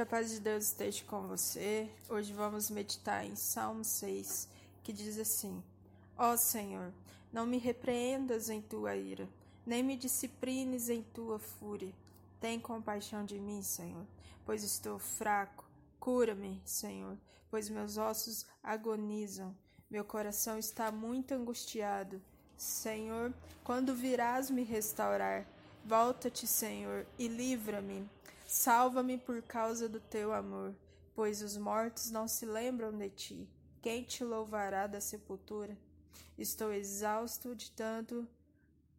Que a paz de Deus esteja com você. Hoje vamos meditar em Salmo 6, que diz assim: Ó Senhor, não me repreendas em tua ira, nem me disciplines em tua fúria. Tem compaixão de mim, Senhor, pois estou fraco. Cura-me, Senhor, pois meus ossos agonizam. Meu coração está muito angustiado. Senhor, quando virás me restaurar? Volta-te, Senhor, e livra-me. Salva-me por causa do teu amor, pois os mortos não se lembram de ti. Quem te louvará da sepultura? Estou exausto de tanto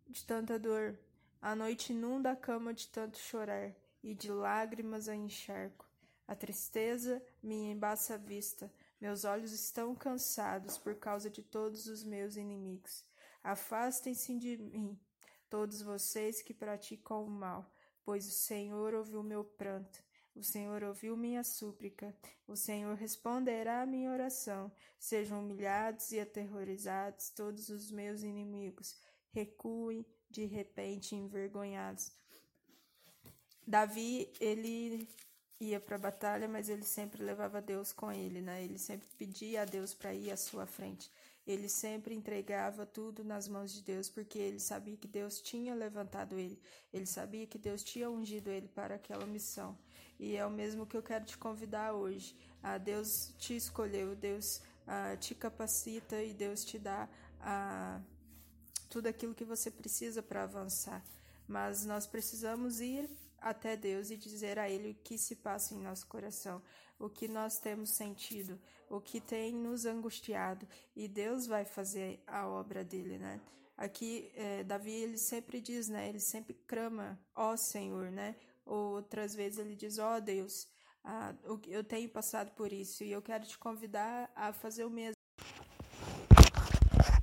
de tanta dor. A noite inunda a cama de tanto chorar, e de lágrimas a encharco. A tristeza me embaça a vista, meus olhos estão cansados por causa de todos os meus inimigos. Afastem-se de mim, todos vocês que praticam o mal, pois o Senhor ouviu meu pranto. O Senhor ouviu minha súplica, o Senhor responderá à minha oração. Sejam humilhados e aterrorizados todos os meus inimigos, recuem de repente envergonhados. Davi, ele ia para a batalha, mas ele sempre levava Deus com ele, né? Ele sempre pedia a Deus para ir à sua frente. Ele sempre entregava tudo nas mãos de Deus, porque ele sabia que Deus tinha levantado ele. Ele sabia que Deus tinha ungido ele para aquela missão. E é o mesmo que eu quero te convidar hoje. Ah, Deus te escolheu, Deus ah, te capacita e Deus te dá ah, tudo aquilo que você precisa para avançar. Mas nós precisamos ir até Deus e dizer a Ele o que se passa em nosso coração, o que nós temos sentido, o que tem nos angustiado, e Deus vai fazer a obra dele, né? Aqui, é, Davi, ele sempre diz, né? Ele sempre clama, ó Senhor, né? Outras vezes ele diz, ó Deus, ah, eu tenho passado por isso e eu quero te convidar a fazer o mesmo.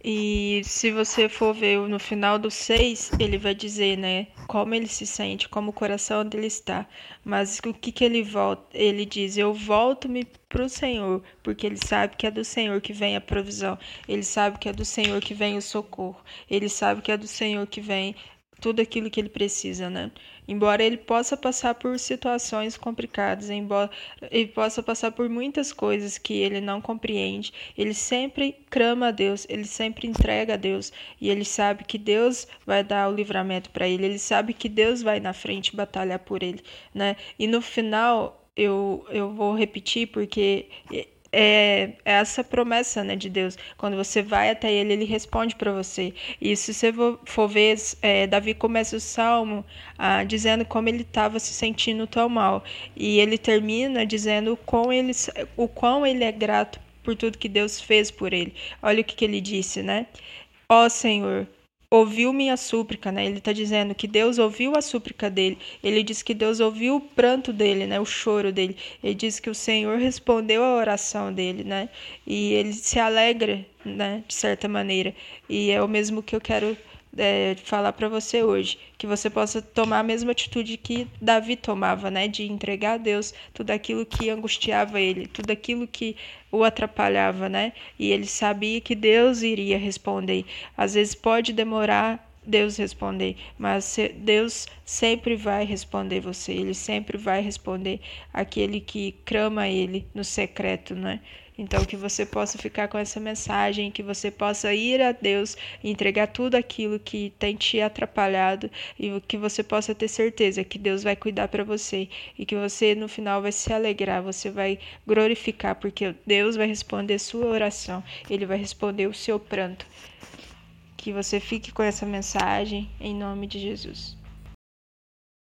E se você for ver no final do 6, ele vai dizer, né, como ele se sente, como o coração dele está. Mas o que que ele volta? Ele diz: "Eu volto-me para o Senhor, porque ele sabe que é do Senhor que vem a provisão. Ele sabe que é do Senhor que vem o socorro. Ele sabe que é do Senhor que vem tudo aquilo que ele precisa, né? Embora ele possa passar por situações complicadas, embora ele possa passar por muitas coisas que ele não compreende, ele sempre clama a Deus, ele sempre entrega a Deus e ele sabe que Deus vai dar o livramento para ele, ele sabe que Deus vai na frente batalhar por ele, né? E no final eu, eu vou repetir porque é, é essa promessa né, de Deus. Quando você vai até ele, ele responde para você. E se você for ver, é, Davi começa o salmo ah, dizendo como ele estava se sentindo tão mal. E ele termina dizendo o quão ele, o quão ele é grato por tudo que Deus fez por ele. Olha o que, que ele disse, né? Ó oh, Senhor, ouviu minha súplica, né? Ele está dizendo que Deus ouviu a súplica dele. Ele diz que Deus ouviu o pranto dele, né? O choro dele. Ele diz que o Senhor respondeu a oração dele, né? E ele se alegra, né? De certa maneira. E é o mesmo que eu quero é, falar para você hoje, que você possa tomar a mesma atitude que Davi tomava, né, de entregar a Deus tudo aquilo que angustiava ele, tudo aquilo que o atrapalhava, né? E ele sabia que Deus iria responder. Às vezes pode demorar Deus responder, mas Deus sempre vai responder você, ele sempre vai responder aquele que clama ele no secreto, né? Então, que você possa ficar com essa mensagem, que você possa ir a Deus entregar tudo aquilo que tem te atrapalhado e que você possa ter certeza que Deus vai cuidar para você e que você no final vai se alegrar, você vai glorificar, porque Deus vai responder sua oração, ele vai responder o seu pranto. Que você fique com essa mensagem em nome de Jesus.